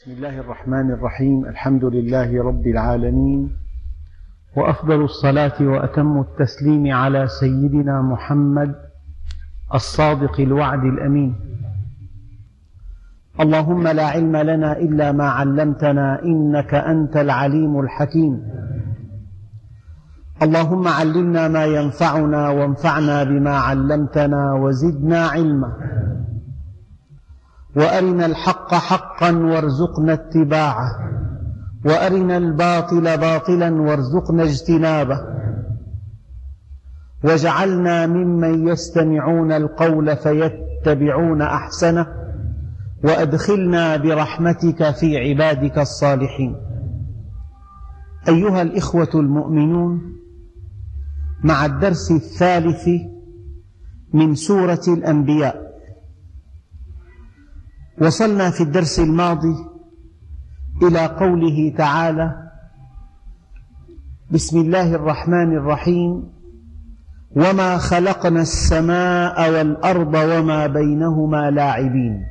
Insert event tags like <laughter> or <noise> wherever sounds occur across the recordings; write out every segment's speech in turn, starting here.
بسم الله الرحمن الرحيم. الحمد لله رب العالمين. وأفضل الصلاة وأتم التسليم على سيدنا محمد الصادق الوعد الأمين. اللهم لا علم لنا إلا ما علمتنا إنك أنت العليم الحكيم. اللهم علمنا ما ينفعنا وانفعنا بما علمتنا وزدنا علما. وأرنا الحق حقا وارزقنا اتباعه. وأرنا الباطل باطلا وارزقنا اجتنابه. واجعلنا ممن يستمعون القول فيتبعون أحسنه. وأدخلنا برحمتك في عبادك الصالحين. أيها الإخوة المؤمنون مع الدرس الثالث من سورة الأنبياء وصلنا في الدرس الماضي إلى قوله تعالى بسم الله الرحمن الرحيم. وما خلقنا السماء والأرض وما بينهما لاعبين.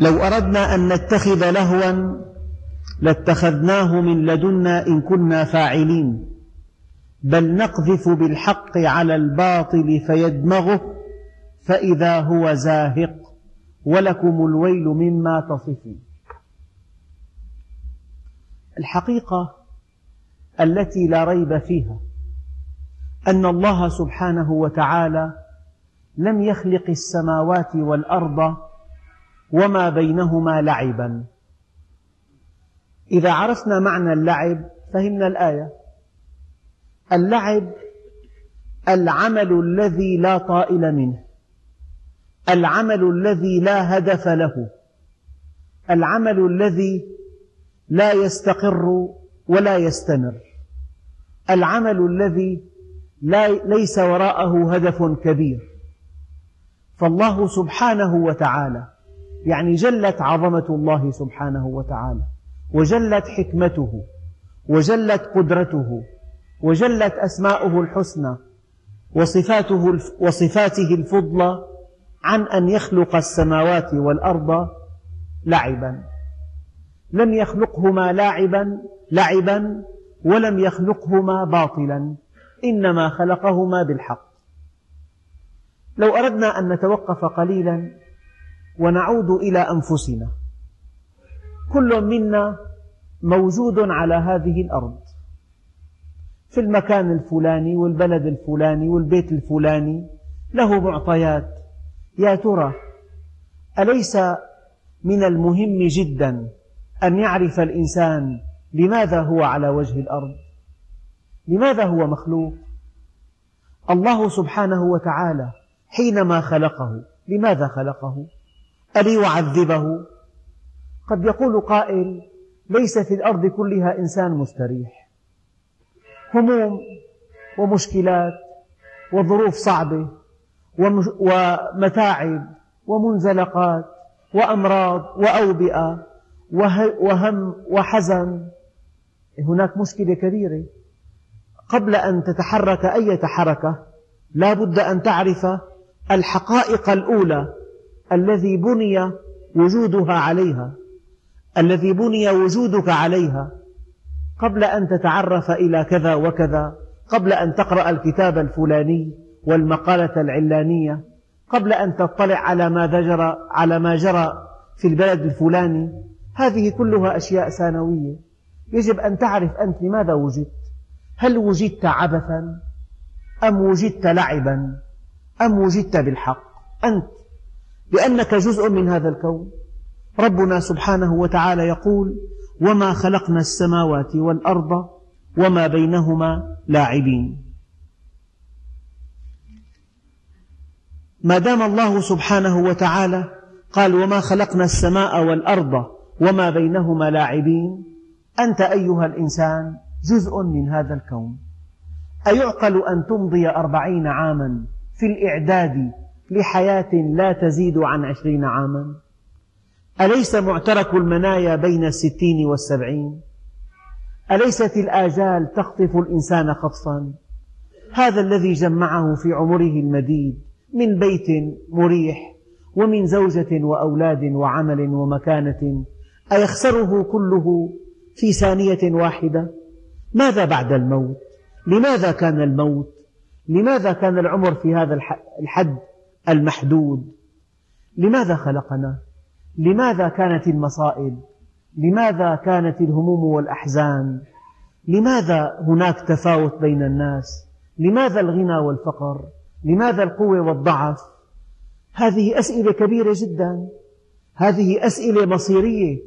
لو أردنا أن نتخذ لهوا لاتخذناه من لدنا إن كنا فاعلين. بل نقذف بالحق على الباطل فيدمغه فإذا هو زاهق ولكم الويل مما تصفون. الحقيقة التي لا ريب فيها أن الله سبحانه وتعالى لم يخلق السماوات والأرض وما بينهما لعبا. إذا عرفنا معنى اللعب فهمنا الآية. اللعب العمل الذي لا طائل منه. العمل الذي لا هدف له. العمل الذي لا يستقر ولا يستمر. العمل الذي لا ليس وراءه هدف كبير. فالله سبحانه وتعالى يعني جلت عظمة الله سبحانه وتعالى وجلت حكمته وجلت قدرته وجلت أسماؤه الحسنى وصفاته وصفاته الفضلى عن أن يخلق السماوات والأرض لعبا لم يخلقهما لاعبا لعبا ولم يخلقهما باطلا. إنما خلقهما بالحق. لو أردنا أن نتوقف قليلا ونعود إلى أنفسنا كل منا موجود على هذه الأرض. في المكان الفلاني والبلد الفلاني والبيت الفلاني له معطيات يا ترى أليس من المهم جدا أن يعرف الإنسان لماذا هو على وجه الأرض؟ لماذا هو مخلوق؟ الله سبحانه وتعالى حينما خلقه لماذا خلقه؟ أليعذبه قد يقول قائل ليس في الأرض كلها إنسان مستريح. هموم ومشكلات وظروف صعبة ومتاعب ومنزلقات وأمراض وأوبئة وهم وحزن. هناك مشكلة كبيرة. قبل أن تتحرك أي حركة لا بد أن تعرف الحقائق الأولى الذي بني وجودها عليها الذي بني وجودك عليها. قبل أن تتعرف إلى كذا وكذا قبل أن تقرأ الكتاب الفلاني والمقالة العلانية قبل أن تطلع على ما جرى على ما جرى في البلد الفلاني. هذه كلها أشياء ثانوية. يجب أن تعرف أنت لماذا وجدت. هل وجدت عبثا؟ أم وجدت لعبا؟ أم وجدت بالحق؟ أنت. لأنك جزء من هذا الكون. ربنا سبحانه وتعالى يقول وما خلقنا السماوات والأرض وما بينهما لاعبين. ما دام الله سبحانه وتعالى قال وما خلقنا السماء والأرض وما بينهما لاعبين أنت أيها الإنسان جزء من هذا الكون. أيعقل أن تمضي أربعين عاما في الإعداد لحياة لا تزيد عن عشرين عاما؟ أليس معترك المنايا بين الستين والسبعين؟ أليست الآجال تخطف الإنسان خطفا؟ هذا الذي جمعه في عمره المديد. من بيت مريح ومن زوجة وأولاد وعمل ومكانة أيخسره كله في ثانية واحدة؟ ماذا بعد الموت؟ لماذا كان الموت؟ لماذا كان العمر في هذا الحد المحدود؟ لماذا خلقنا؟ لماذا كانت المصائب؟ لماذا كانت الهموم والأحزان؟ لماذا هناك تفاوت بين الناس؟ لماذا الغنى والفقر؟ لماذا القوة والضعف؟ هذه أسئلة كبيرة جدا. هذه أسئلة مصيرية.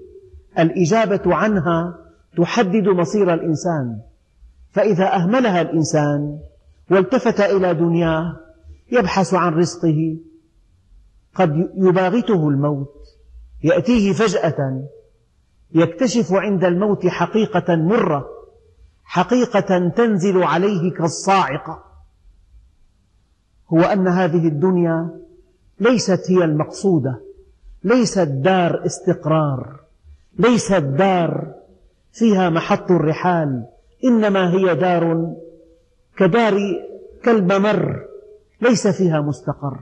الإجابة عنها تحدد مصير الإنسان. فإذا أهملها الإنسان والتفت إلى دنياه يبحث عن رزقه. قد يباغته الموت. يأتيه فجأة. يكتشف عند الموت حقيقة مرة. حقيقة تنزل عليه كالصاعقة. هو أن هذه الدنيا ليست هي المقصودة ليست دار استقرار ليست دار فيها محط الرحال إنما هي دار كدار كالممر ليس فيها مستقر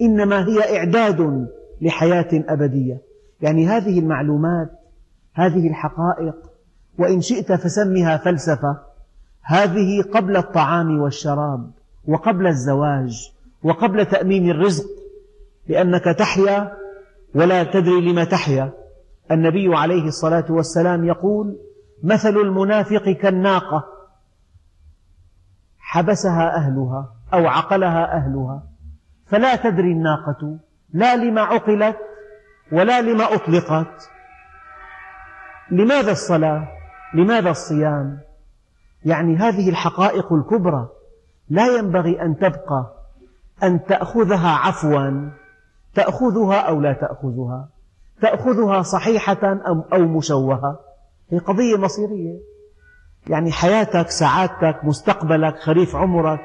إنما هي إعداد لحياة أبدية. يعني هذه المعلومات هذه الحقائق وإن شئت فسمها فلسفة هذه قبل الطعام والشراب. وقبل الزواج وقبل تأمين الرزق لأنك تحيا ولا تدري لم تحيا. النبي عليه الصلاة والسلام يقول مثل المنافق كالناقة حبسها أهلها أو عقلها أهلها فلا تدري الناقة لا لما عقلت ولا لما أطلقت. لماذا الصلاة؟ لماذا الصيام؟ يعني هذه الحقائق الكبرى لا ينبغي أن تبقى أن تأخذها عفوا تأخذها أو لا تأخذها تأخذها صحيحة أو مشوهة. هي قضية مصيرية. يعني حياتك سعادتك مستقبلك خريف عمرك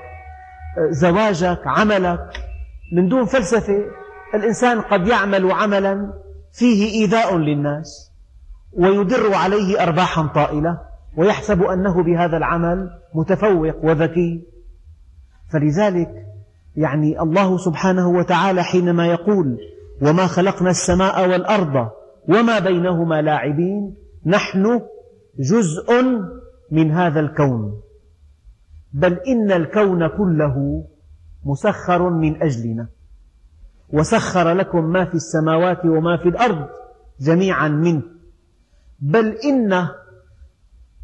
زواجك عملك من دون فلسفة الإنسان قد يعمل عملا فيه إيذاء للناس ويدر عليه أرباحا طائلة ويحسب أنه بهذا العمل متفوق وذكي. فلذلك يعني الله سبحانه وتعالى حينما يقول وما خلقنا السماء والأرض وما بينهما لاعبين نحن جزء من هذا الكون. بل إن الكون كله مسخر من أجلنا. وسخر لكم ما في السماوات وما في الأرض جميعا منه. بل إن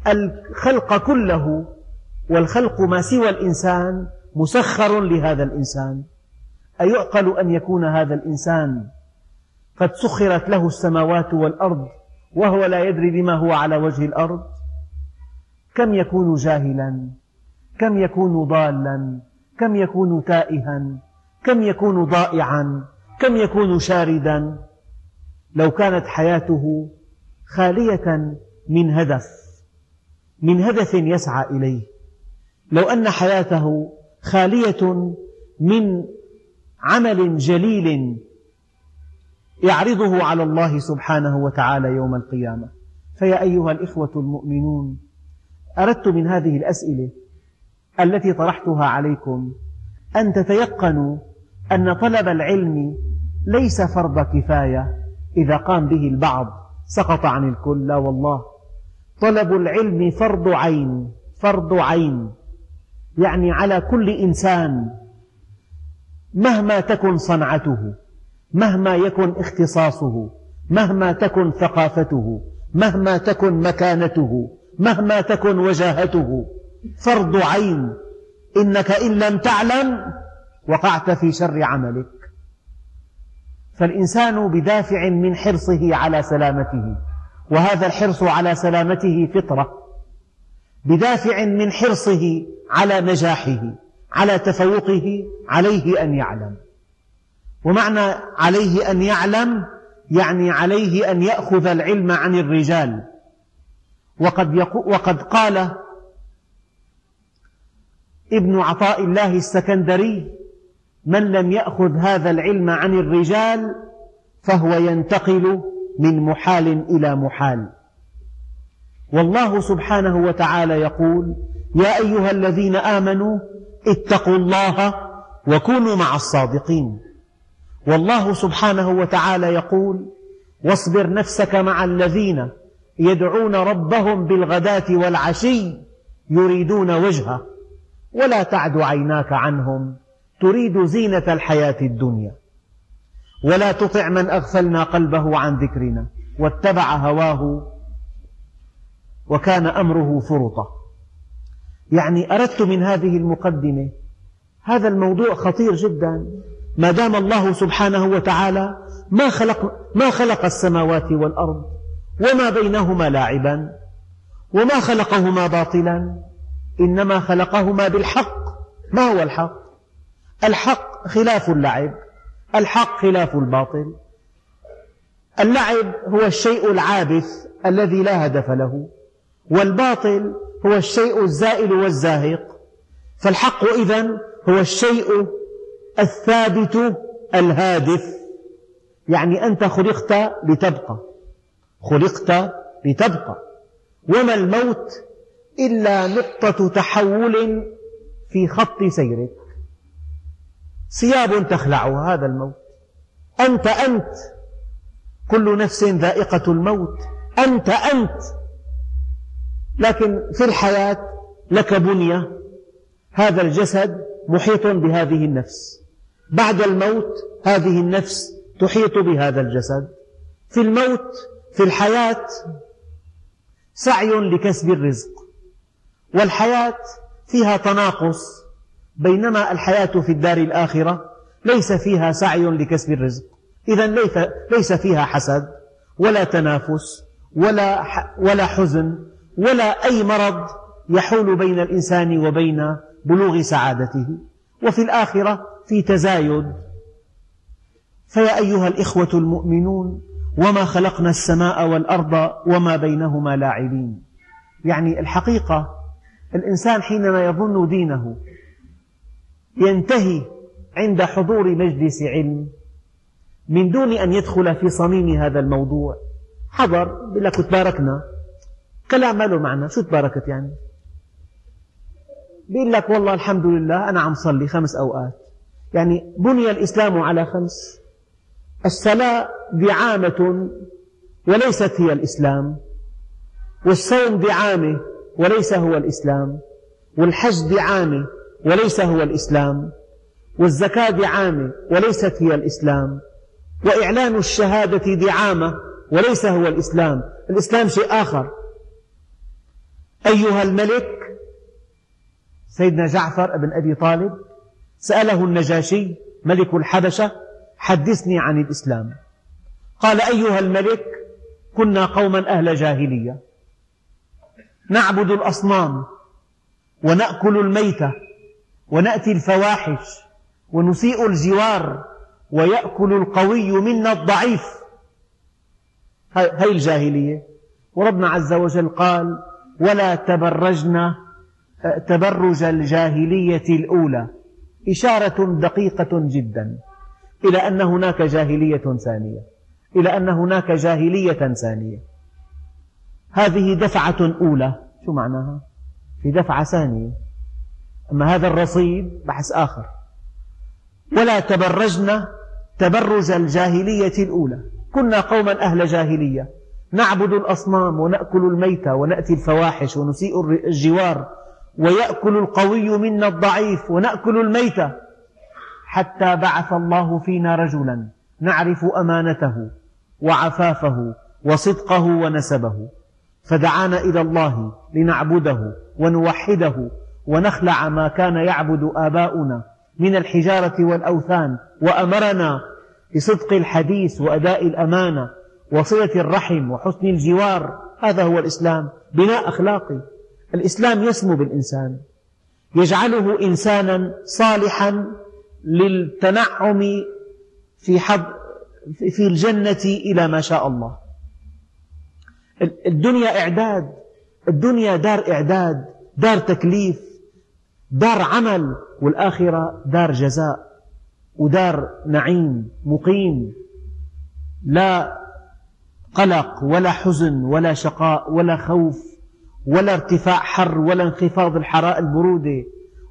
الخلق كله والخلق ما سوى الإنسان مسخر لهذا الإنسان. أيعقل أن يكون هذا الإنسان؟ قد سخرت له السماوات والأرض وهو لا يدري بما هو على وجه الأرض. كم يكون جاهلا؟ كم يكون ضالا؟ كم يكون تائها؟ كم يكون ضائعا؟ كم يكون شاردا؟ لو كانت حياته خالية من هدف من هدف يسعى إليه. لو أن حياته خالية من عمل جليل يعرضه على الله سبحانه وتعالى يوم القيامة. فيا أيها الإخوة المؤمنون أردت من هذه الأسئلة التي طرحتها عليكم أن تتيقنوا أن طلب العلم ليس فرض كفاية إذا قام به البعض. سقط عن الكل لا والله. طلب العلم فرض عين فرض عين. يعني على كل إنسان مهما تكن صنعته مهما يكن اختصاصه مهما تكن ثقافته مهما تكن مكانته مهما تكن وجاهته. فرض عين إنك إن لم تعلم وقعت في شر عملك. فالإنسان بدافع من حرصه على سلامته وهذا الحرص على سلامته فطرة. بدافع من حرصه على نجاحه على تفوقه عليه أن يعلم. ومعنى عليه أن يعلم يعني عليه أن يأخذ العلم عن الرجال. وقد, وقد قال ابن عطاء الله السكندري من لم يأخذ هذا العلم عن الرجال فهو ينتقل من محال إلى محال. والله سبحانه وتعالى يقول يا أيها الذين آمنوا اتقوا الله وكونوا مع الصادقين. والله سبحانه وتعالى يقول واصبر نفسك مع الذين يدعون ربهم بالغداة والعشي يريدون وجهه ولا تعد عيناك عنهم تريد زينة الحياة الدنيا. ولا تطع من أغفلنا قلبه عن ذكرنا واتبع هواه وكان أمره فرطا يعني أردت من هذه المقدمة هذا الموضوع خطير جدا. ما دام الله سبحانه وتعالى ما خلق, ما خلق السماوات والأرض وما بينهما لاعبا وما خلقهما باطلا إنما خلقهما بالحق. ما هو الحق؟ الحق خلاف اللعب الحق خلاف الباطل. اللعب هو الشيء العابث الذي لا هدف له. والباطل هو الشيء الزائل والزاهق. فالحق إذن هو الشيء الثابت الهادف. يعني أنت خلقت لتبقى. خلقت لتبقى. وما الموت إلا نقطة تحول في خط سيرك. ثياب تخلعها هذا الموت. أنت أنت. كل نفس ذائقة الموت. أنت أنت. لكن في الحياة لك بنية هذا الجسد محيط بهذه النفس. بعد الموت هذه النفس تحيط بهذا الجسد. في الموت في الحياة سعي لكسب الرزق. والحياة فيها تناقص. بينما الحياة في الدار الآخرة ليس فيها سعي لكسب الرزق. إذا ليس فيها حسد ولا تنافس ولا ولا حزن ولا أي مرض يحول بين الإنسان وبين بلوغ سعادته. وفي الآخرة في تزايد. فيا أيها الإخوة المؤمنون وما خلقنا السماء والأرض وما بينهما لاعبين. يعني الحقيقة الإنسان حينما يظن دينه ينتهي عند حضور مجلس علم من دون أن يدخل في صميم هذا الموضوع. حضر بيقول لك تباركنا كلام ما له معنى شو تباركت يعني؟ بيقول لك والله الحمد لله أنا عم صلي خمس أوقات. يعني بني الإسلام على خمس. الصلاة دعامة وليست هي الإسلام. والصوم دعامة وليس هو الإسلام. والحج دعامة وليس هو الإسلام. والزكاة دعامة وليست هي الإسلام. وإعلان الشهادة دعامة وليس هو الإسلام. الإسلام شيء آخر. أيها الملك سيدنا جعفر بن أبي طالب سأله النجاشي ملك الحبشة حدثني عن الإسلام. قال أيها الملك كنا قوما أهل جاهلية. نعبد الأصنام ونأكل الميتة ونأتي الفواحش ونسيء الجوار ويأكل القوي منا الضعيف. هاي الجاهلية. وربنا عز وجل قال ولا تبرجن تبرج الجاهلية الأولى. إشارة دقيقة جدا إلى أن هناك جاهلية ثانية إلى أن هناك جاهلية ثانية. هذه دفعة أولى. شو معناها؟ في دفعة ثانية. أما هذا الرصيد بحث آخر. ولا تبرجن تبرج الجاهلية الأولى. كنا قوما أهل جاهلية. نعبد الأصنام ونأكل الميتة ونأتي الفواحش ونسيء الجوار ويأكل القوي منا الضعيف ونأكل الميتة حتى بعث الله فينا رجلا نعرف أمانته وعفافه وصدقه ونسبه. فدعانا إلى الله لنعبده ونوحده ونخلع ما كان يعبد آباؤنا من الحجارة والأوثان وأمرنا بصدق الحديث وأداء الأمانة وصلة الرحم وحسن الجوار هذا هو الإسلام بناء أخلاقي. الإسلام يسمو بالإنسان. يجعله إنسانا صالحا للتنعم في حظ في الجنة إلى ما شاء الله. الدنيا إعداد الدنيا دار إعداد دار تكليف دار عمل والآخرة دار جزاء ودار نعيم مقيم. لا قلق ولا حزن ولا شقاء ولا خوف ولا ارتفاع حر ولا انخفاض الحرارة البرودة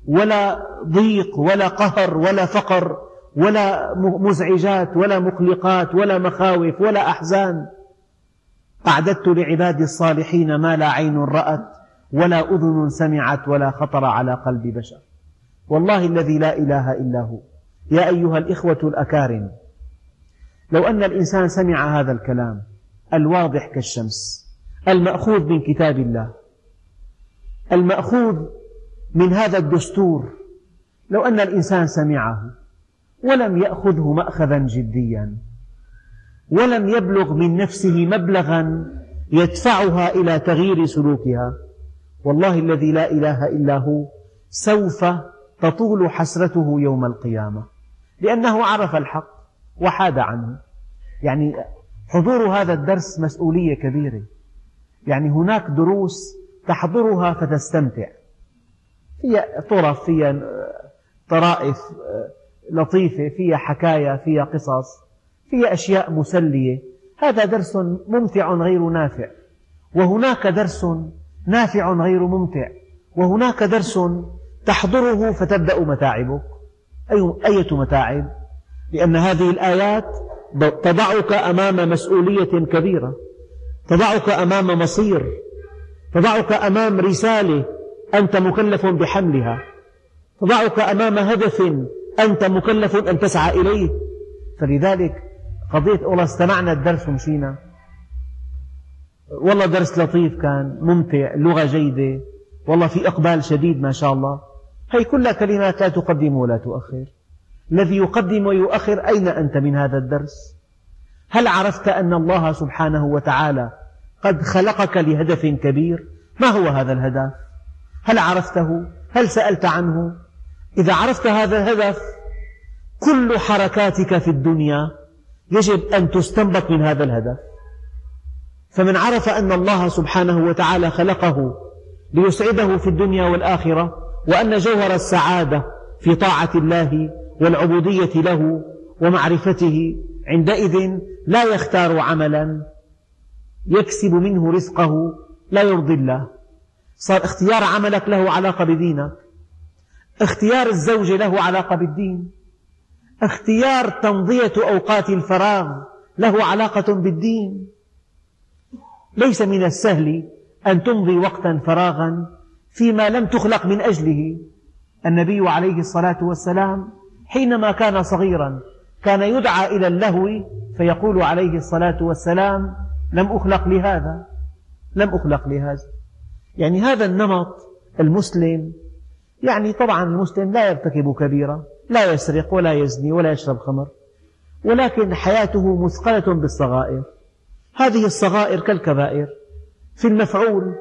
ولا ضيق ولا قهر ولا فقر ولا مزعجات ولا مقلقات ولا مخاوف ولا أحزان. أعددت لعبادي الصالحين ما لا عين رأت ولا أذن سمعت ولا خطر على قلب بشر. والله الذي لا إله إلا هو. يا أيها الإخوة الأكارم لو أن الإنسان سمع هذا الكلام الواضح كالشمس المأخوذ من كتاب الله المأخوذ من هذا الدستور لو أن الإنسان سمعه ولم يأخذه مأخذا جديا ولم يبلغ من نفسه مبلغا يدفعها إلى تغيير سلوكها والله الذي لا إله إلا هو سوف تطول حسرته يوم القيامة لأنه عرف الحق وحاد عنه. يعني حضور هذا الدرس مسؤولية كبيرة. يعني هناك دروس تحضرها فتستمتع. فيها طرف فيها طرائف لطيفة فيها حكايا فيها قصص فيها أشياء مسلية. هذا درس ممتع غير نافع. وهناك درس نافع غير ممتع. وهناك درس تحضره فتبدأ متاعبك. أي أية متاعب؟ لأن هذه الآيات تضعك أمام مسؤولية كبيرة تضعك أمام مصير تضعك أمام رسالة أنت مكلف بحملها تضعك أمام هدف أنت مكلف أن تسعى إليه. فلذلك قضية والله استمعنا الدرس ومشينا. والله درس لطيف كان ممتع اللغة جيدة والله في إقبال شديد ما شاء الله. هي كلها كلمات لا تقدم ولا تؤخر. الذي يقدم ويؤخر أين أنت من هذا الدرس؟ هل عرفت أن الله سبحانه وتعالى قد خلقك لهدف كبير؟ ما هو هذا الهدف؟ هل عرفته؟ هل سألت عنه؟ إذا عرفت هذا الهدف كل حركاتك في الدنيا يجب أن تستنبط من هذا الهدف. فمن عرف أن الله سبحانه وتعالى خلقه ليسعده في الدنيا والآخرة وأن جوهر السعادة في طاعة الله والعبودية له ومعرفته عندئذ لا يختار عملا يكسب منه رزقه لا يرضي الله. صار اختيار عملك له علاقة بدينك. اختيار الزوجة له علاقة بالدين. اختيار تمضية أوقات الفراغ له علاقة بالدين. ليس من السهل أن تمضي وقتا فراغا فيما لم تخلق من أجله. النبي عليه الصلاة والسلام حينما كان صغيرا كان يدعى إلى اللهو فيقول عليه الصلاة والسلام لم أخلق لهذا لم أخلق لهذا. يعني هذا النمط المسلم يعني طبعا المسلم لا يرتكب كبيرة لا يسرق ولا يزني ولا يشرب خمر ولكن حياته مثقلة بالصغائر. هذه الصغائر كالكبائر في المفعول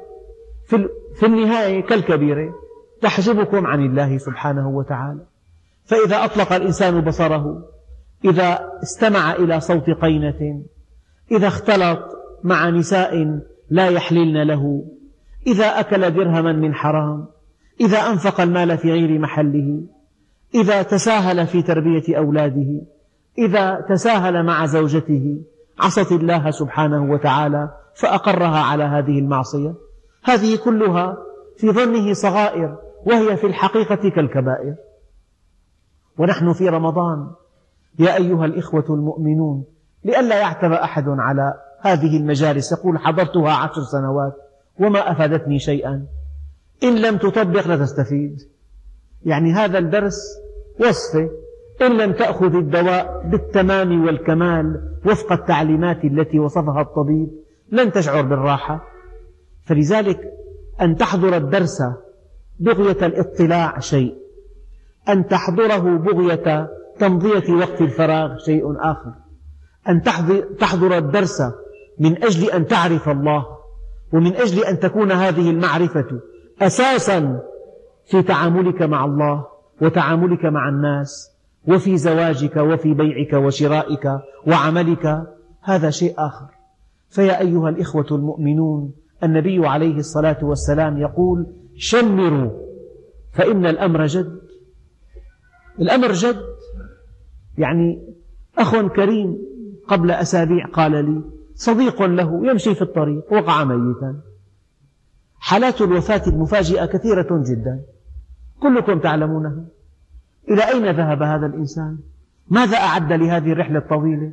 في النهاية كالكبيرة تحجبكم عن الله سبحانه وتعالى. فإذا أطلق الإنسان بصره إذا استمع إلى صوت قينة إذا اختلط مع نساء لا يحللن له إذا أكل درهما من حرام إذا أنفق المال في غير محله إذا تساهل في تربية أولاده إذا تساهل مع زوجته عصت الله سبحانه وتعالى فأقرها على هذه المعصية. هذه كلها في ظنه صغائر وهي في الحقيقة كالكبائر. ونحن في رمضان. يا أيها الإخوة المؤمنون لئلا يعتب أحد على هذه المجالس يقول حضرتها عشر سنوات وما أفادتني شيئا. إن لم تطبق لا تستفيد. يعني هذا الدرس وصفة إن لم تأخذ الدواء بالتمام والكمال وفق التعليمات التي وصفها الطبيب لن تشعر بالراحة. فلذلك أن تحضر الدرس بغية الاطلاع شيء. أن تحضره بغية تمضية وقت الفراغ شيء آخر. أن تحضر الدرس من أجل أن تعرف الله ومن أجل أن تكون هذه المعرفة أساسا في تعاملك مع الله وتعاملك مع الناس وفي زواجك وفي بيعك وشرائك وعملك هذا شيء آخر. فيا أيها الإخوة المؤمنون النبي عليه الصلاة والسلام يقول شمروا فإن الأمر جد. الأمر جد. يعني أخ كريم قبل أسابيع قال لي صديق له يمشي في الطريق وقع ميتا. حالات الوفاة المفاجئة كثيرة جدا. كلكم تعلمونها إلى أين ذهب هذا الإنسان؟ ماذا أعد لهذه الرحلة الطويلة؟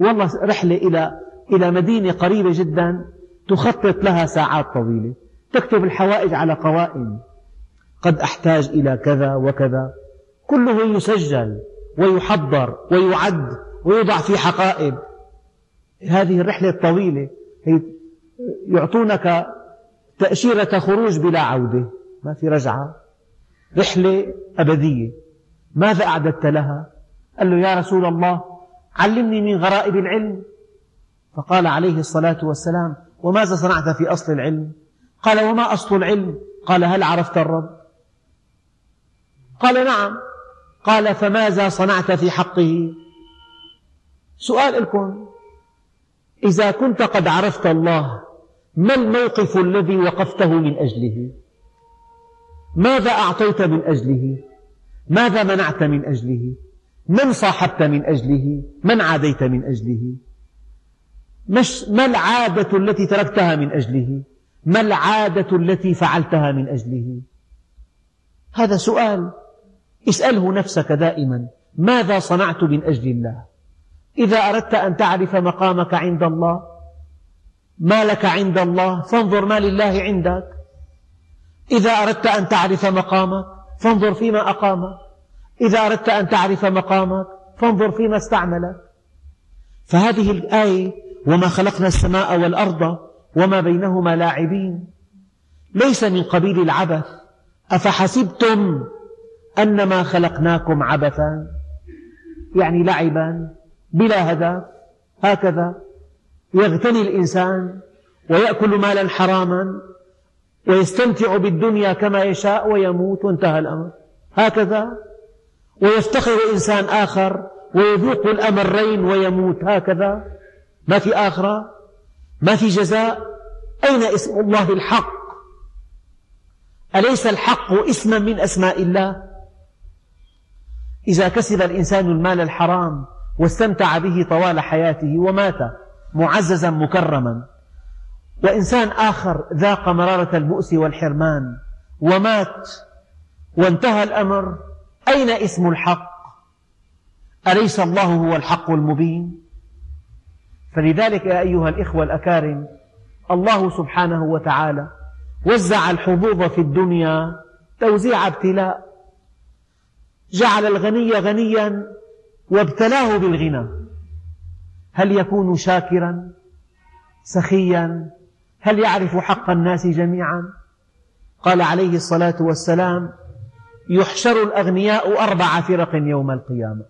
والله رحلة إلى إلى مدينة قريبة جدا تخطط لها ساعات طويلة. تكتب الحوائج على قوائم. قد أحتاج إلى كذا وكذا. كله يسجل ويحضر ويعد ويوضع في حقائب هذه الرحلة الطويلة يعطونك تأشيرة خروج بلا عودة ما في رجعة رحلة أبدية ماذا أعددت لها؟ قال له يا رسول الله علمني من غرائب العلم فقال عليه الصلاة والسلام وماذا صنعت في أصل العلم؟ قال وما أصل العلم؟ قال هل عرفت الرب؟ قال نعم قال فماذا صنعت في حقه؟ سؤال لكم إذا كنت قد عرفت الله ما الموقف الذي وقفته من أجله؟ ماذا أعطيت من أجله؟ ماذا منعت من أجله؟ من صاحبت من أجله؟ من عاديت من أجله؟ ما العادة التي تركتها من أجله؟ ما العادة التي فعلتها من أجله؟ هذا سؤال اسأله نفسك دائما ماذا صنعت من أجل الله؟ إذا أردت أن تعرف مقامك عند الله ما لك عند الله؟ فانظر ما لله عندك. إذا أردت أن تعرف مقامك فانظر فيما أقامك. إذا أردت أن تعرف مقامك فانظر فيما استعملك. فهذه الآية وما خلقنا السماء والأرض وما بينهما لاعبين. ليس من قبيل العبث أفحسبتم أنما خلقناكم عبثا يعني لعبا بلا هدف هكذا. يغتني الإنسان ويأكل مالا حراما ويستمتع بالدنيا كما يشاء ويموت وانتهى الأمر. هكذا. ويفتقر إنسان آخر ويذوق الأمرين ويموت هكذا. ما في آخرة؟ ما في جزاء؟ أين اسم الله الحق؟ أليس الحق اسما من أسماء الله؟ إذا كسب الإنسان المال الحرام واستمتع به طوال حياته ومات معززا مكرما وإنسان آخر ذاق مرارة البؤس والحرمان ومات وانتهى الأمر أين اسم الحق؟ أليس الله هو الحق المبين؟ فلذلك يا أيها الإخوة الأكارم الله سبحانه وتعالى وزع الحظوظ في الدنيا توزيع ابتلاء جعل الغني غنيا وابتلاه بالغنى. هل يكون شاكرا؟ سخيا؟ هل يعرف حق الناس جميعا؟ قال عليه الصلاة والسلام يحشر الأغنياء أربع فرق يوم القيامة.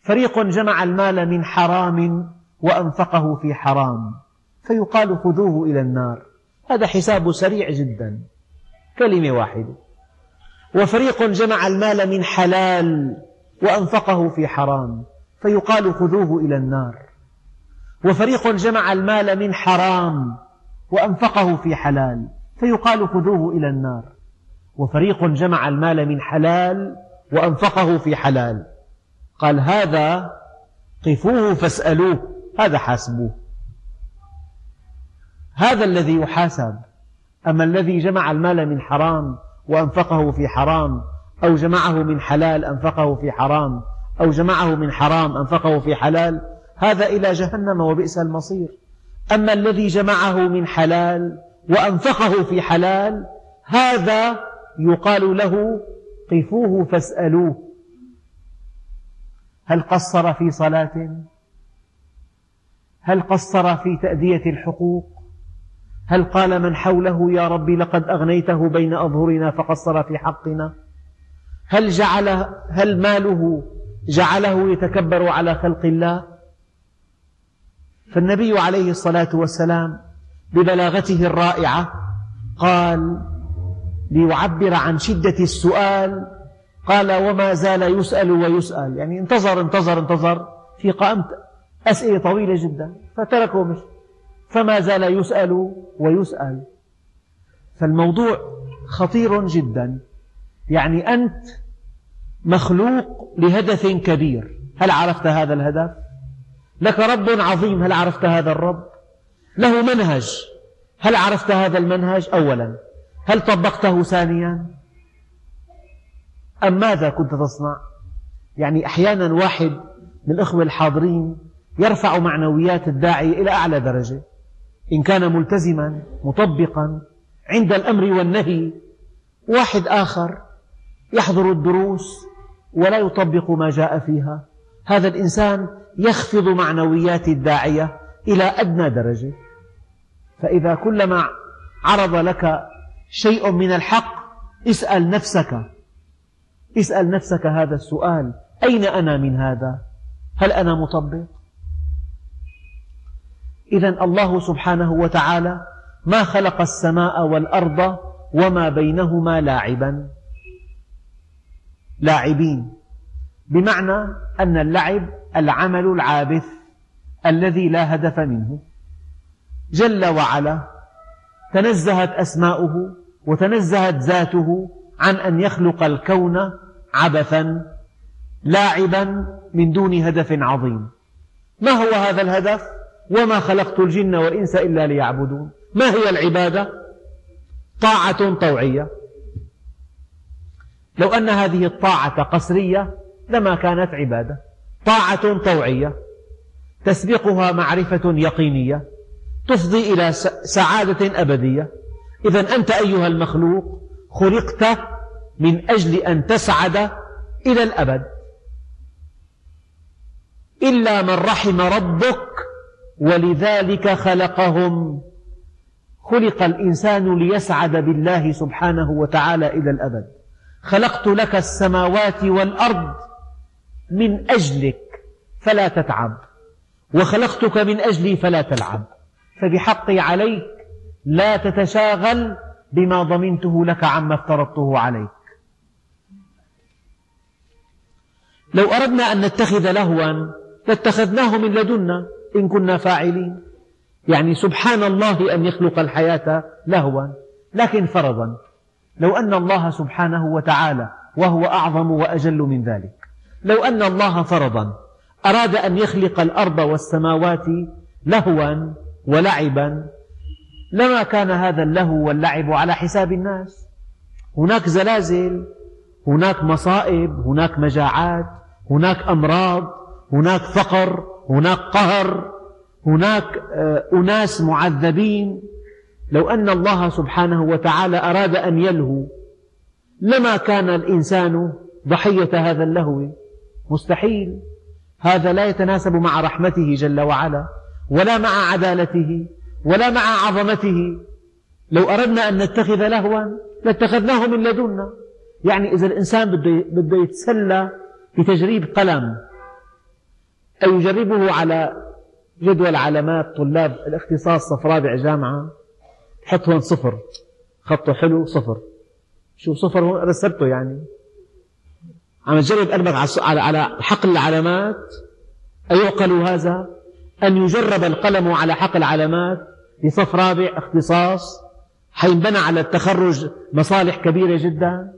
فريق جمع المال من حرام وأنفقه في حرام فيقال خذوه إلى النار. هذا حساب سريع جدا كلمة واحدة. وفريق جمع المال من حلال وأنفقه في حرام فيقال خذوه إلى النار. وفريق جمع المال من حرام وأنفقه في حلال فيقال خذوه إلى النار. وفريق جمع المال من حلال وأنفقه في حلال. قال هذا قفوه فاسألوه هذا حاسبوه. هذا الذي يحاسب أما الذي جمع المال من حرام وأنفقه في حرام أو جمعه من حلال أنفقه في حرام أو جمعه من حرام أنفقه في حلال هذا إلى جهنم وبئس المصير. أما الذي جمعه من حلال وأنفقه في حلال هذا يقال له قفوه فاسألوه. هل قصر في صلاة؟ هل قصر في تأدية الحقوق؟ هل قال من حوله يا ربي لقد أغنيته بين أظهرنا فقصر في حقنا هل جعل هل ماله جعله يتكبر على خلق الله؟ فالنبي عليه الصلاة والسلام ببلاغته الرائعة قال ليعبر عن شدة السؤال قال وما زال يسأل ويسأل. يعني انتظر انتظر انتظر. في قائمة أسئلة طويلة جدا. فتركه مش فما زال يسأل ويسأل. فالموضوع خطير جدا. يعني أنت مخلوق لهدف كبير. هل عرفت هذا الهدف؟ لك رب عظيم. هل عرفت هذا الرب؟ له منهج. هل عرفت هذا المنهج؟ أولا. هل طبقته ثانيا؟ أم ماذا كنت تصنع؟ يعني أحيانا واحد من الأخوة الحاضرين يرفع معنويات الداعية إلى أعلى درجة. إن كان ملتزما مطبقا عند الأمر والنهي واحد آخر يحضر الدروس ولا يطبق ما جاء فيها هذا الإنسان يخفض معنويات الداعية إلى أدنى درجة فإذا كلما عرض لك شيء من الحق اسأل نفسك اسأل نفسك هذا السؤال أين أنا من هذا؟ هل أنا مطبق؟ إذا الله سبحانه وتعالى ما خلق السماء والأرض وما بينهما لاعبا. لاعبين. بمعنى أن اللعب العمل العابث الذي لا هدف منه. جل وعلا تنزهت أسماؤه وتنزهت ذاته عن أن يخلق الكون عبثا لاعبا من دون هدف عظيم. ما هو هذا الهدف؟ وما خلقت الجن والإنس إلا ليعبدون. ما هي العبادة؟ طاعة طوعية لو أن هذه الطاعة قسرية لما كانت عبادة. طاعة طوعية تسبقها معرفة يقينية. تفضي إلى سعادة أبدية. إذا أنت أيها المخلوق خلقت من أجل أن تسعد إلى الأبد. إلا من رحم ربك ولذلك خلقهم. خلق الإنسان ليسعد بالله سبحانه وتعالى إلى الأبد. خلقت لك السماوات والأرض من أجلك فلا تتعب. وخلقتك من أجلي فلا تلعب. فبحقي عليك لا تتشاغل بما ضمنته لك عما افترضته عليك. لو أردنا أن نتخذ لهوا لاتخذناه من لدنا. إن كنا فاعلين. يعني سبحان الله أن يخلق الحياة لهوا لكن فرضا. لو أن الله سبحانه وتعالى وهو أعظم وأجل من ذلك. لو أن الله فرضا أراد أن يخلق الأرض والسماوات لهوا ولعبا لما كان هذا اللهو واللعب على حساب الناس. هناك زلازل هناك مصائب هناك مجاعات هناك أمراض هناك فقر. هناك قهر هناك آه، أناس معذبين. لو أن الله سبحانه وتعالى أراد أن يلهو لما كان الإنسان ضحية هذا اللهو؟ مستحيل. هذا لا يتناسب مع رحمته جل وعلا ولا مع عدالته ولا مع عظمته. لو أردنا أن نتخذ لهوا لاتخذناه من لدنا. يعني إذا الإنسان بده يتسلى بتجريب قلم أو يجربه على جدول علامات طلاب الاختصاص صف رابع جامعة. حط هون صفر. خطه حلو صفر. شو صفر؟ هون رسبته يعني. عم تجرب قلبك على على حقل العلامات؟ أيعقل هذا أن يجرب القلم على حقل العلامات بصف رابع اختصاص حينبنى على التخرج مصالح كبيرة جدا.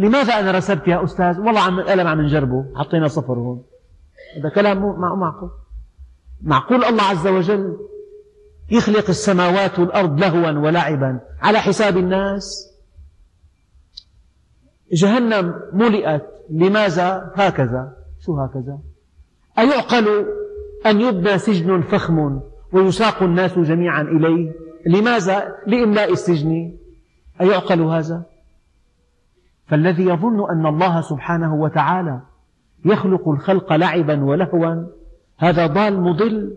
لماذا أنا رسبت يا أستاذ؟ والله عم القلم عم نجربه. حطينا صفر هون. هذا كلام مو معقول. معقول الله عز وجل يخلق السماوات والأرض لهوا ولعبا على حساب الناس. جهنم ملئت. لماذا؟ هكذا. شو هكذا؟ أيعقل أن يبنى سجن فخم ويساق الناس جميعا إليه؟ لماذا؟ لإملاء السجن. أيعقل هذا؟ فالذي يظن أن الله سبحانه وتعالى يخلق الخلق لعبا ولهوا هذا ضال مضل.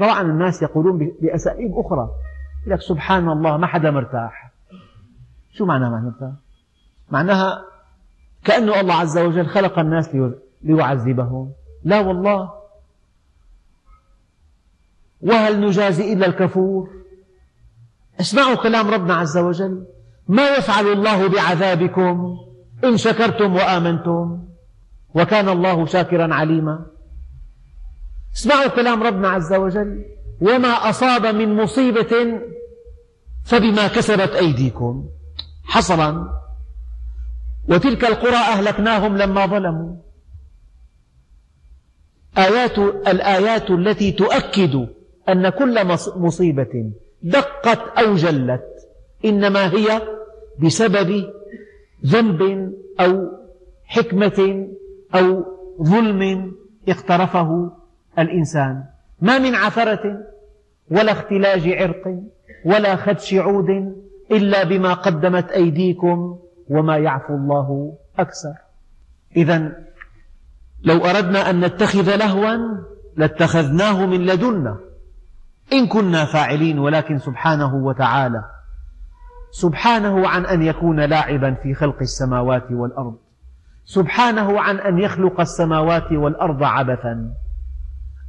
طبعا الناس يقولون بأساليب أخرى. يقول لك سبحان الله ما حدا مرتاح. شو معنى ما مرتاح؟ معناها كأن الله عز وجل خلق الناس ليعذبهم. لا والله. وهل نجازي إلا الكفور؟ أسمعوا كلام ربنا عز وجل. ما يفعل الله بعذابكم إن شكرتم وآمنتم وكان الله شاكرا عليما. اسمعوا كلام ربنا عز وجل وما أصاب من مصيبة فبما كسبت أيديكم. حصرا وتلك القرى أهلكناهم لما ظلموا. آيات الآيات التي تؤكد أن كل مصيبة دقت أو جلت إنما هي بسبب ذنب أو حكمة أو ظلم اقترفه الإنسان. ما من عثرة ولا اختلاج عرق ولا خدش عود إلا بما قدمت أيديكم وما يعفو الله أكثر. إذا لو أردنا أن نتخذ لهوا لاتخذناه من لدنا إن كنا فاعلين ولكن سبحانه وتعالى سبحانه عن أن يكون لاعبا في خلق السماوات والأرض. سبحانه عن أن يخلق السماوات والأرض عبثا.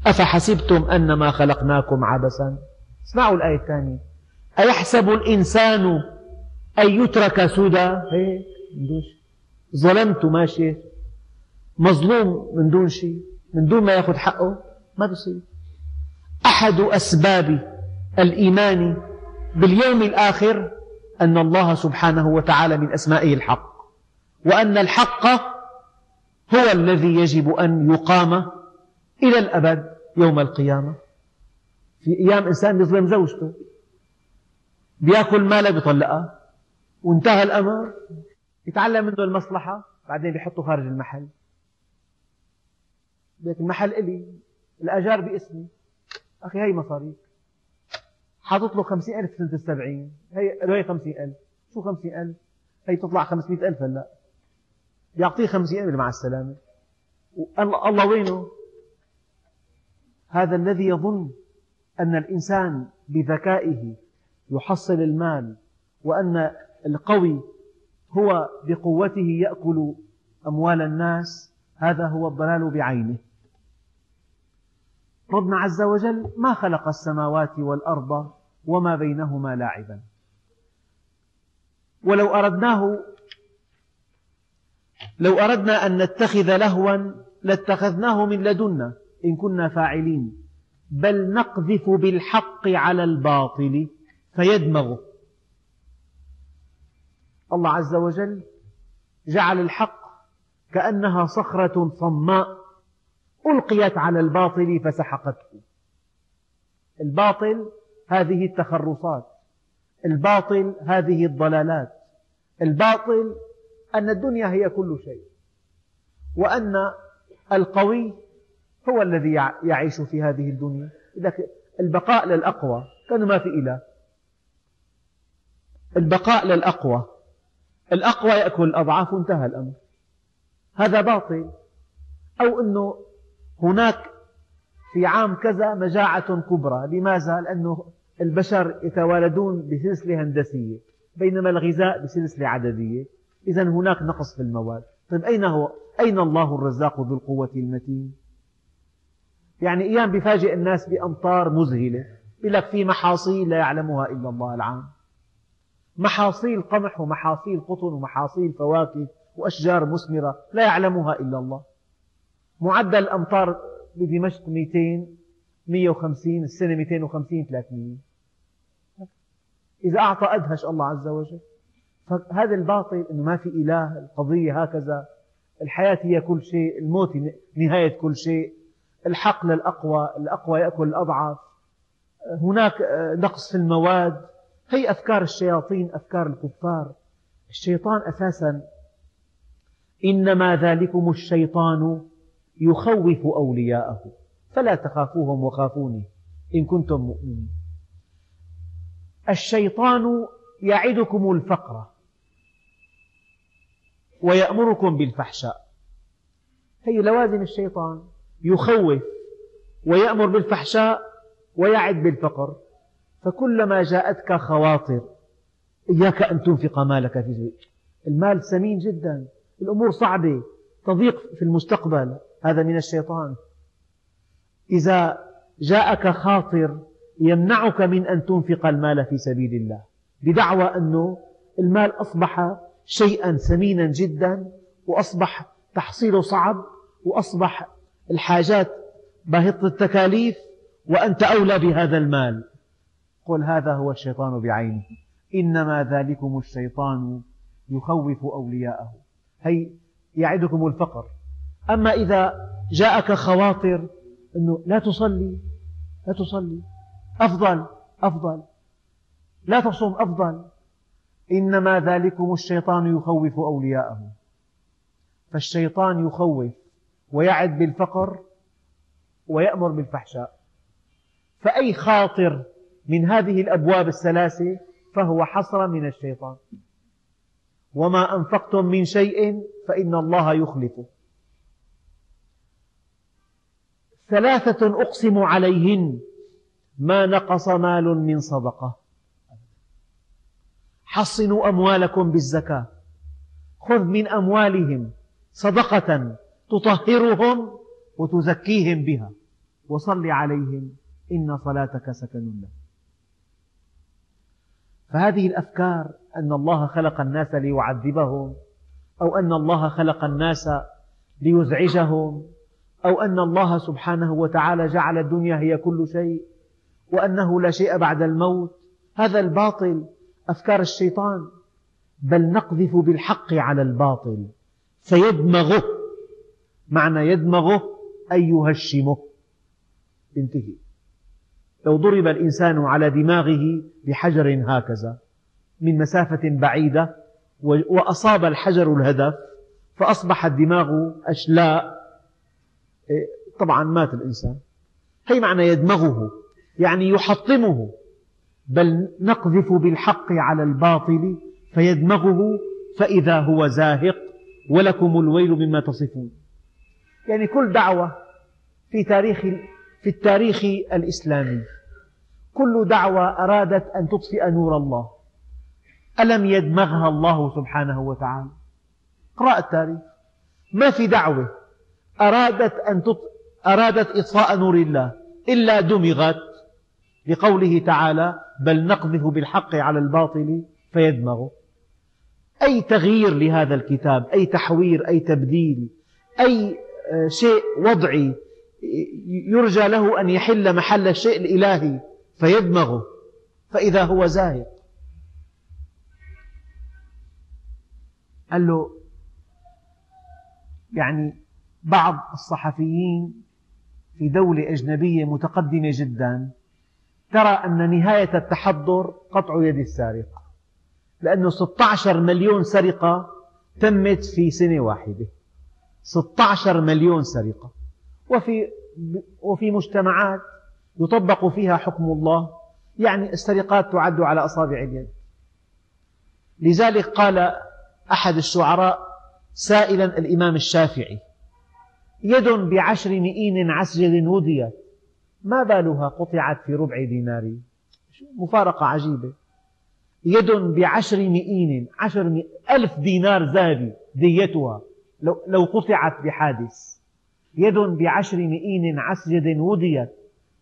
أفحسبتم أنما خلقناكم عبثا؟ اسمعوا الآية الثانية. أيحسب الإنسان أن يترك سدى؟ هيك ظلمت ماشي مظلوم من دون شيء. من دون ما يأخذ حقه؟ ما بصير. أحد أسباب الإيمان باليوم الآخر أن الله سبحانه وتعالى من أسمائه الحق وأن الحق هو الذي يجب أن يقام إلى الأبد يوم القيامة. في أيام إنسان يظلم زوجته بيأكل ماله بيطلقها وانتهى الأمر يتعلم منه المصلحة بعدين بيحطه خارج المحل. بيت المحل إلي الأجار باسمي. أخي هي مصاريف. حاطط له خمسين ألف سنة السبعين. هي هي خمسين ألف. شو خمسين ألف؟ هي تطلع خمسمائة ألف هلا. يعطيه خمسين ألف مع السلامة. الله وينه؟ هذا الذي يظن أن الإنسان بذكائه يحصل المال وأن القوي هو بقوته يأكل أموال الناس هذا هو الضلال بعينه. ربنا عز وجل ما خلق السماوات والأرض وما بينهما لاعبا. ولو أردناه لو أردنا أن نتخذ لهوا لاتخذناه من لدنا إن كنا فاعلين. بل نقذف بالحق على الباطل فيدمغه الله عز وجل جعل الحق كأنها صخرة صماء. ألقيت على الباطل فسحقته. الباطل هذه التخرصات. الباطل هذه الضلالات. الباطل أن الدنيا هي كل شيء. وأن القوي هو الذي يعيش في هذه الدنيا. البقاء للأقوى كان ما في إله. البقاء للأقوى. الأقوى يأكل الأضعاف وانتهى الأمر. هذا باطل. أو أنه هناك في عام كذا مجاعة كبرى لماذا؟ لأنه البشر يتوالدون بسلسلة هندسية بينما الغذاء بسلسلة عددية إذا هناك نقص في المواد طيب أين هو؟ أين الله الرزاق ذو القوة المتين؟ يعني أيام بفاجئ الناس بأمطار مذهلة يقول لك في محاصيل لا يعلمها إلا الله العام محاصيل قمح ومحاصيل قطن ومحاصيل فواكه وأشجار مثمرة لا يعلمها إلا الله معدل الأمطار بدمشق 200 150 السنة 250 300 إذا أعطى أدهش الله عز وجل. فهذا الباطل أنه ما في إله القضية هكذا. الحياة هي كل شيء الموت نهاية كل شيء. الحق للأقوى الأقوى يأكل الأضعف. هناك نقص في المواد. هي أفكار الشياطين أفكار الكفار. الشيطان أساسا. إنما ذلكم الشيطان يخوف أولياءه. فلا تخافوهم وخافوني إن كنتم مؤمنين. الشيطان يعدكم الفقر ويأمركم بالفحشاء. هي لوازم الشيطان. يخوف ويأمر بالفحشاء ويعد بالفقر. فكلما جاءتك خواطر إياك أن تنفق مالك في المال ثمين جدا. الأمور صعبة. تضيق في المستقبل. هذا من الشيطان. إذا جاءك خاطر يمنعك من أن تنفق المال في سبيل الله بدعوى أنه المال أصبح شيئا ثمينا جدا وأصبح تحصيله صعب وأصبح الحاجات باهظة التكاليف وأنت أولى بهذا المال. قل هذا هو الشيطان بعينه. إنما ذلكم الشيطان يخوف أولياءه. هي يعدكم الفقر. أما إذا جاءك خواطر أنه لا تصلي لا تصلي أفضل أفضل لا تصوم أفضل. إنما ذلكم الشيطان يخوف أولياءه. فالشيطان يخوف ويعد بالفقر ويأمر بالفحشاء. فأي خاطر من هذه الأبواب الثلاثة فهو حصر من الشيطان. وما أنفقتم من شيء فإن الله يخلفه. ثلاثة أقسم عليهن. ما نقص مال من صدقة. حصنوا أموالكم بالزكاة. خذ من أموالهم صدقة تطهرهم وتزكيهم بها. وصل عليهم. إن صلاتك سكن لهم فهذه الأفكار أن الله خلق الناس ليعذبهم أو أن الله خلق الناس ليزعجهم أو أن الله سبحانه وتعالى جعل الدنيا هي كل شيء وأنه لا شيء بعد الموت. هذا الباطل أفكار الشيطان. بل نقذف بالحق على الباطل. فيدمغه معنى يدمغه أي يهشمه. انتهي. لو ضرب الإنسان على دماغه بحجر هكذا من مسافة بعيدة وأصاب الحجر الهدف فأصبح الدماغ أشلاء. طبعا مات الإنسان. هي معنى يدمغه يعني يحطمه. بل نقذف بالحق على الباطل فيدمغه فإذا هو زاهق ولكم الويل مما تصفون. يعني كل دعوة في تاريخ في التاريخ الإسلامي كل دعوة أرادت أن تطفئ نور الله. ألم يدمغها الله سبحانه وتعالى؟ اقرأ التاريخ. ما في دعوة أرادت أن تط... أرادت إطفاء نور الله إلا دمغت. لقوله تعالى بل نقذف بالحق على الباطل فيدمغه أي تغيير لهذا الكتاب أي تحوير أي تبديل أي آه، شيء وضعي يرجى له أن يحل محل الشيء الإلهي فيدمغه فإذا هو زاهق. قال له يعني بعض الصحفيين في دولة أجنبية متقدمة جدا ترى أن نهاية التحضر قطع يد السارق لأنه 16 مليون سرقة تمت في سنة واحدة. 16 مليون سرقة. وفي, وفي مجتمعات يطبق فيها حكم الله يعني السرقات تعد على أصابع اليد. لذلك قال أحد الشعراء سائلا الإمام الشافعي يد بعشر مئين عسجد وديت. ما بالها قطعت في ربع دينار. مفارقة عجيبة. يد بعشر مئين عشر ألف دينار ذهبي ديتها. لو, لو قطعت بحادث. يد بعشر مئين عسجد وديت.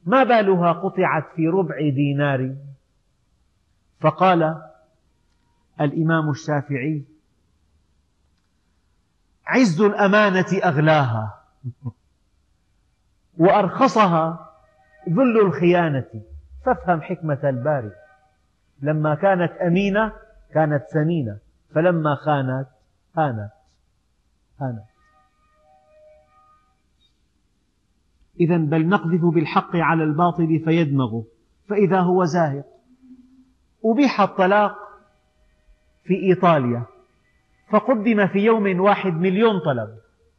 ما بالها قطعت في ربع دينار. فقال الإمام الشافعي عز الأمانة أغلاها. <laughs> وأرخصها ذل الخيانة. فافهم حكمة الباري. لما كانت أمينة كانت ثمينة فلما خانت هانت. هانت. إذا بل نقذف بالحق على الباطل فيدمغه فإذا هو زاهق. أبيح الطلاق في إيطاليا. فقدم في يوم واحد مليون طلب.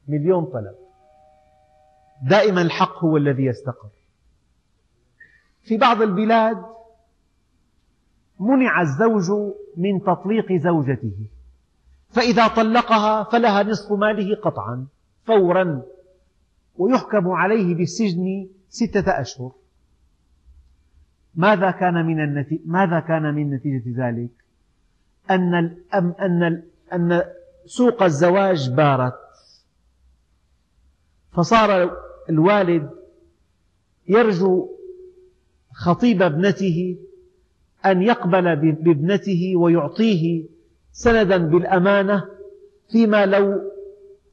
مليون طلب. دائما الحق هو الذي يستقر. في بعض البلاد منع الزوج من تطليق زوجته فإذا طلقها فلها نصف ماله قطعا فورا ويحكم عليه بالسجن ستة أشهر. ماذا كان من ماذا كان من نتيجة ذلك؟ أن الأم أن أن سوق الزواج بارت. فصار الوالد يرجو خطيب ابنته أن يقبل بابنته ويعطيه سندا بالأمانة فيما لو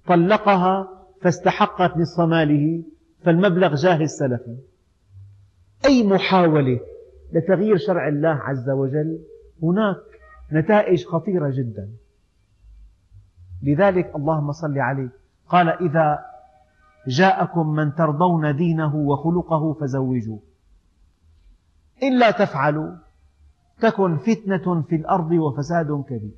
طلقها فاستحقت نصف ماله فالمبلغ جاهز سلفا. أي محاولة لتغيير شرع الله عز وجل؟ هناك نتائج خطيرة جدا. لذلك اللهم صل عليه. قال إذا جاءكم من ترضون دينه وخلقه فزوجوه. إلا تفعلوا تكن فتنة في الأرض وفساد كبير.